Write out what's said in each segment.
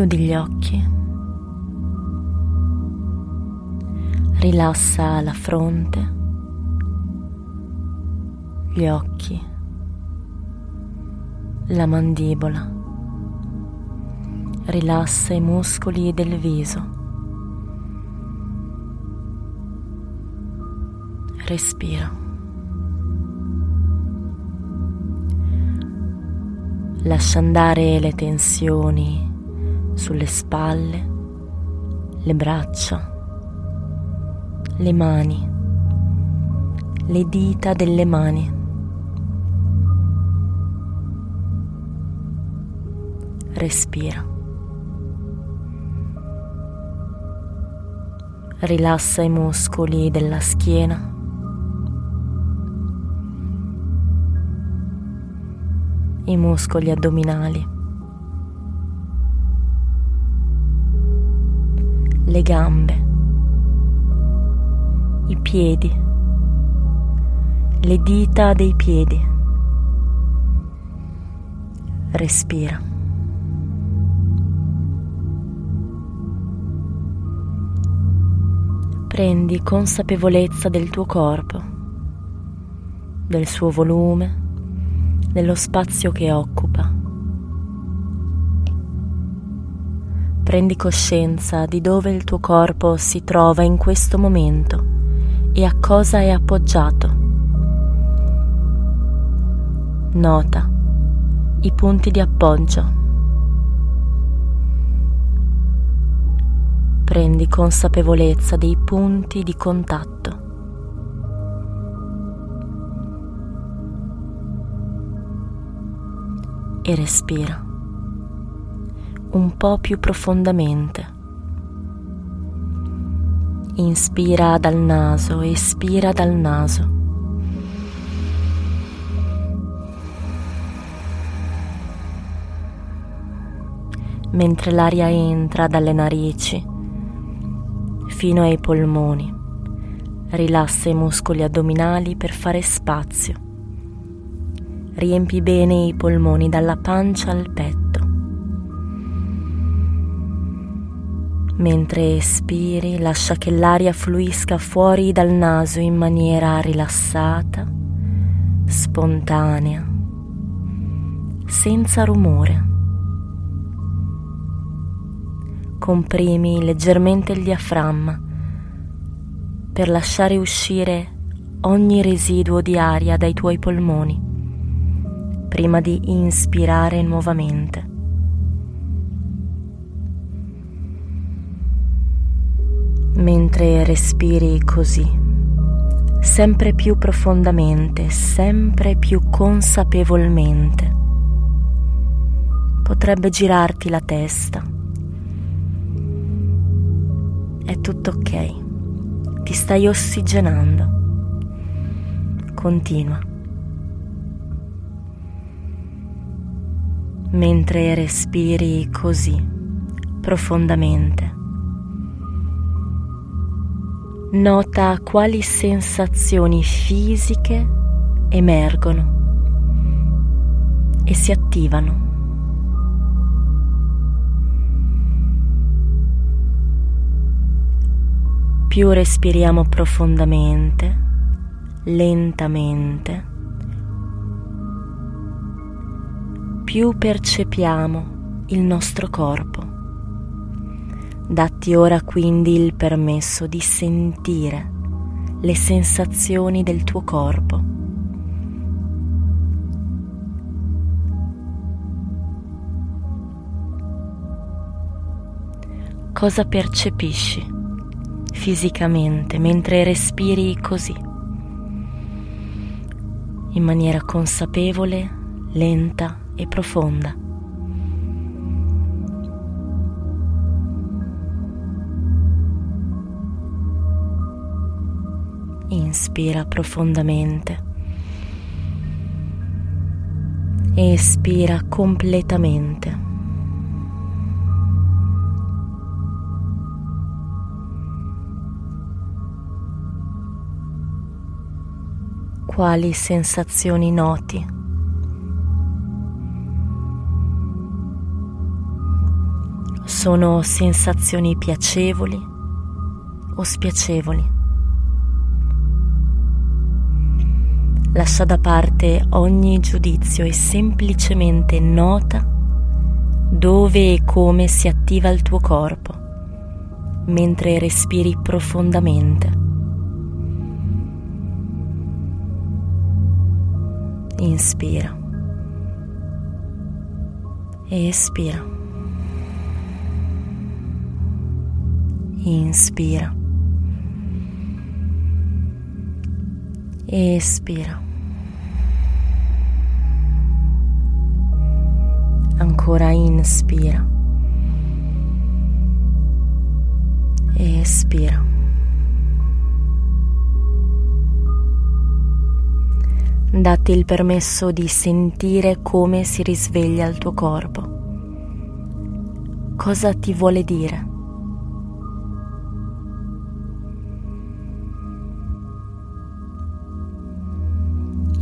Chiudi gli occhi. Rilassa la fronte, gli occhi, la mandibola. Rilassa i muscoli del viso. Respira. Lascia andare le tensioni sulle spalle, le braccia, le mani, le dita delle mani. Respira. Rilassa i muscoli della schiena. I muscoli addominali. Le gambe, i piedi, le dita dei piedi. Respira. Prendi consapevolezza del tuo corpo, del suo volume, dello spazio che occupa. Prendi coscienza di dove il tuo corpo si trova in questo momento e a cosa è appoggiato. Nota i punti di appoggio. Prendi consapevolezza dei punti di contatto. E respira un po' più profondamente. Inspira dal naso, espira dal naso. Mentre l'aria entra dalle narici fino ai polmoni, rilassa i muscoli addominali per fare spazio. Riempi bene i polmoni dalla pancia al petto. Mentre espiri, lascia che l'aria fluisca fuori dal naso in maniera rilassata, spontanea, senza rumore. Comprimi leggermente il diaframma per lasciare uscire ogni residuo di aria dai tuoi polmoni prima di inspirare nuovamente. Mentre respiri così, sempre più profondamente, sempre più consapevolmente. Potrebbe girarti la testa. È tutto ok, ti stai ossigenando. Continua. Mentre respiri così, profondamente Nota quali sensazioni fisiche emergono e si attivano. Più respiriamo profondamente, lentamente, più percepiamo il nostro corpo. Datti ora quindi il permesso di sentire le sensazioni del tuo corpo. Cosa percepisci fisicamente mentre respiri così, in maniera consapevole, lenta e profonda. Inspira profondamente. Espira completamente. Quali sensazioni noti? Sono sensazioni piacevoli o spiacevoli? Lascia da parte ogni giudizio e semplicemente nota dove e come si attiva il tuo corpo mentre respiri profondamente. Inspira espira. Inspira espira. Ancora inspira. Espira. Datti il permesso di sentire come si risveglia il tuo corpo. Cosa ti vuole dire?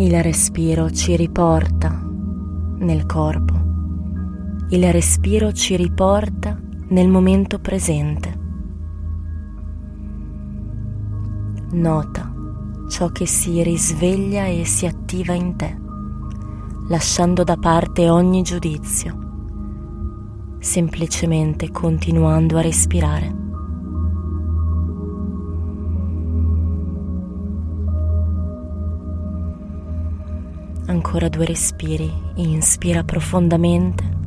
Il respiro ci riporta nel corpo. Il respiro ci riporta nel momento presente. Nota ciò che si risveglia e si attiva in te, lasciando da parte ogni giudizio, semplicemente continuando a respirare. Ancora due respiri, inspira profondamente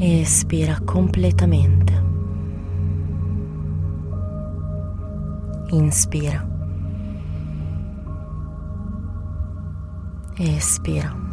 espira completamente. Inspira espira.